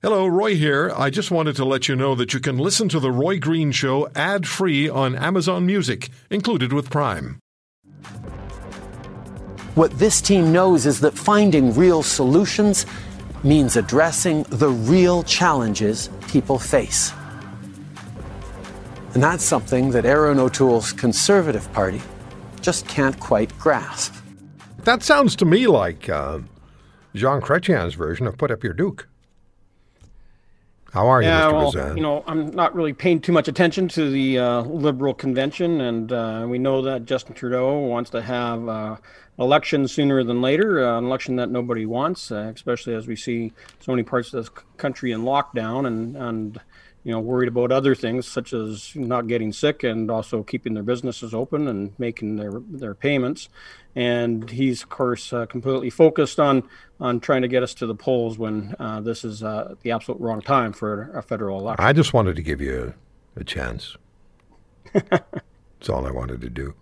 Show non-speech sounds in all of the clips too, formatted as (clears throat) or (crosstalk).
Hello, Roy here. I just wanted to let you know that you can listen to The Roy Green Show ad free on Amazon Music, included with Prime. What this team knows is that finding real solutions means addressing the real challenges people face. And that's something that Erin O'Toole's Conservative Party just can't quite grasp. That sounds to me like uh, Jean Chrétien's version of Put Up Your Duke. How are you, yeah, Mr. well, You know, I'm not really paying too much attention to the uh, Liberal convention, and uh, we know that Justin Trudeau wants to have uh, election sooner than later, uh, an election that nobody wants, uh, especially as we see so many parts of this country in lockdown and and you know worried about other things such as not getting sick and also keeping their businesses open and making their their payments and he's of course uh, completely focused on on trying to get us to the polls when uh, this is uh, the absolute wrong time for a federal election. I just wanted to give you a, a chance. (laughs) That's all I wanted to do,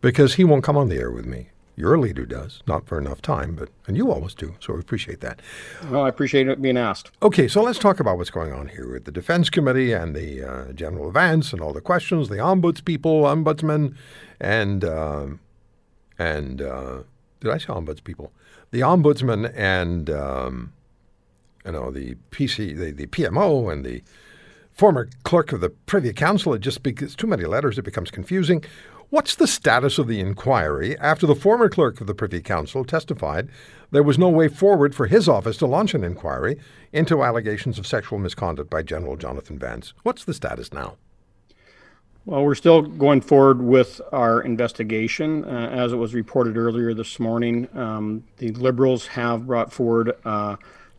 because he won't come on the air with me. Your leader does, not for enough time, but and you always do. So we appreciate that. Well, I appreciate it being asked. Okay, so let's talk about what's going on here with the Defense Committee and the uh, General Vance and all the questions, the ombuds people, ombudsman, and uh, and uh, did I say ombuds people? The ombudsman and um, you know the PC, the, the PMO, and the former clerk of the Privy Council. It just because too many letters, it becomes confusing. What's the status of the inquiry after the former clerk of the Privy Council testified there was no way forward for his office to launch an inquiry into allegations of sexual misconduct by General Jonathan Vance? What's the status now? Well, we're still going forward with our investigation. Uh, as it was reported earlier this morning, um, the Liberals have brought forward a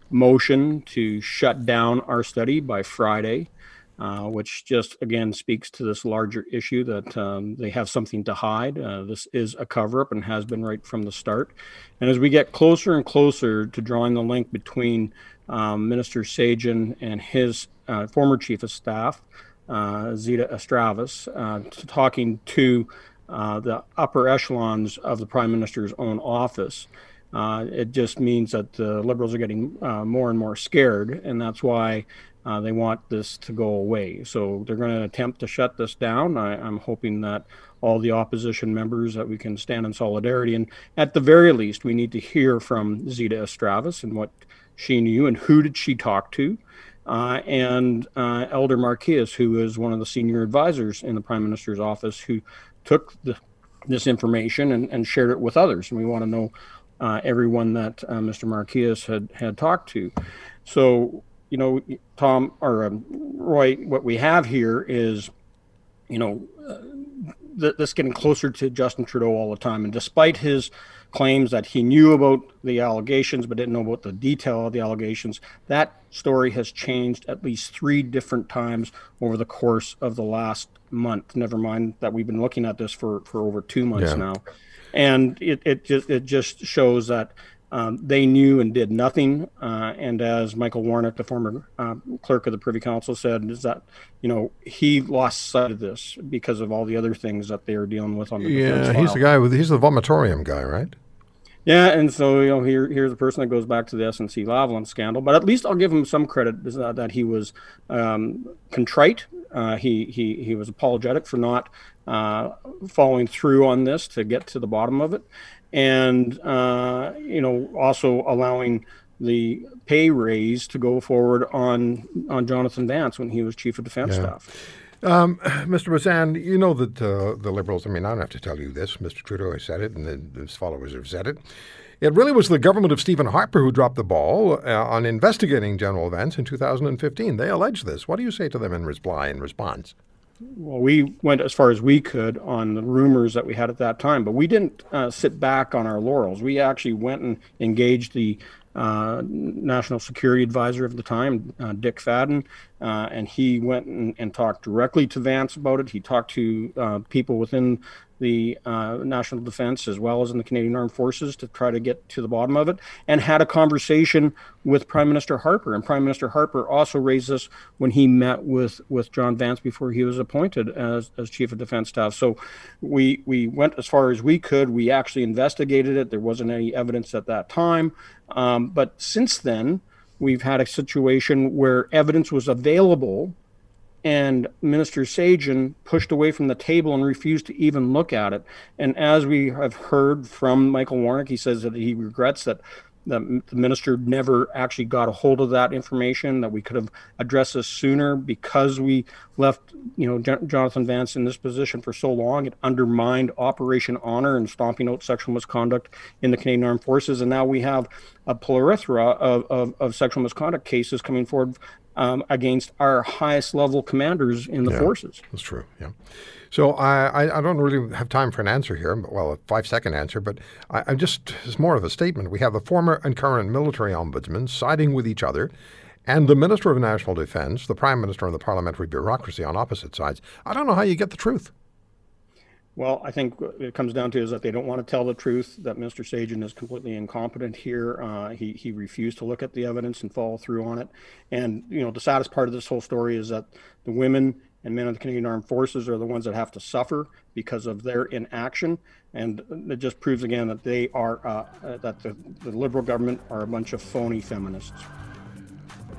motion to shut down our study by Friday, uh, which just again speaks to this larger issue that um, they have something to hide. Uh, this is a cover up and has been right from the start. And as we get closer and closer to drawing the link between um, Minister Sajjan and his uh, former chief of staff, uh, Zita Astravas, uh, talking to the upper echelons of the prime minister's own office. Uh, it just means that the liberals are getting uh, more and more scared, and that's why uh, they want this to go away. So they're going to attempt to shut this down. I, I'm hoping that all the opposition members that we can stand in solidarity, and at the very least, we need to hear from Zita Astravas and what she knew and who did she talk to uh, and uh, Elder Marques, who is one of the senior advisors in the Prime Minister's office, who took the, this information and, and, shared it with others. And we want to know uh, everyone that uh, Mr. Marques had, had talked to. So, you know, Tom or um, Roy, what we have here is, you know, uh, th- this getting closer to Justin Trudeau all the time. And despite his claims that he knew about the allegations but didn't know about the detail of the allegations. That story has changed at least three different times over the course of the last month. Never mind that we've been looking at this for, for over two months yeah. now. And it, it just it just shows that um, they knew and did nothing. Uh, and as Michael Wernick, the former uh, clerk of the Privy Council, said, is that you know he lost sight of this because of all the other things that they are dealing with on the yeah. He's the guy with he's the vomitorium guy, right? Yeah, and so you know, here here's a person that goes back to the SNC Lavalin scandal, but at least I'll give him some credit that, he was um, contrite. Uh, he he he was apologetic for not uh, following through on this to get to the bottom of it, and uh, you know also allowing the pay raise to go forward on on Jonathan Vance when he was chief of defense yeah. staff. Um, (clears throat) Mr. Bezan, you know that uh, the Liberals, I mean, I don't have to tell you this. Mr. Trudeau has said it, and his followers have said it. It really was the government of Stephen Harper who dropped the ball uh, on investigating General Vance in 2015. They allege this. What do you say to them in reply, in response? Well, we went as far as we could on the rumors that we had at that time, but we didn't uh, sit back on our laurels. We actually went and engaged the national security advisor of the time, uh, Dick Fadden, uh, and he went and, and, talked directly to Vance about it. He talked to uh, people within the uh, national defense as well as in the Canadian Armed Forces to try to get to the bottom of it, and had a conversation with Prime Minister Harper. And Prime Minister Harper also raised this when he met with, with John Vance before he was appointed as, as Chief of Defense Staff. So we we went as far as we could. We actually investigated it. There wasn't any evidence at that time, um, but since then we've had a situation where evidence was available and Minister Sajjan pushed away from the table and refused to even look at it. And as we have heard from Michael Wernick, he says that he regrets that the, the minister never actually got a hold of that information that we could have addressed this sooner because we left you know jonathan vance in this position for so long it undermined operation honor and stomping out sexual misconduct in the canadian armed forces and now we have a plethora of, of, of sexual misconduct cases coming forward um, against our highest level commanders in the yeah, forces that's true yeah so I, I don't really have time for an answer here, well, a five second answer, but I, am just, it's more of a statement. We have the former and current military ombudsman siding with each other and the Minister of National Defense, the Prime Minister, and the parliamentary bureaucracy on opposite sides. I don't know how you get the truth. Well, I think it comes down to is that they don't want to tell the truth. That Mr. Sajjan is completely incompetent here. Uh, he he refused to look at the evidence and follow through on it. And you know, the saddest part of this whole story is that the women and men of the Canadian Armed Forces are the ones that have to suffer because of their inaction. And it just proves again that they are, uh, that the, the, Liberal government are a bunch of phony feminists.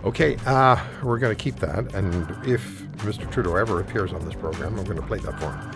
Okay, uh, we're going to keep that. And if Mr. Trudeau ever appears on this program, I'm going to play that for him.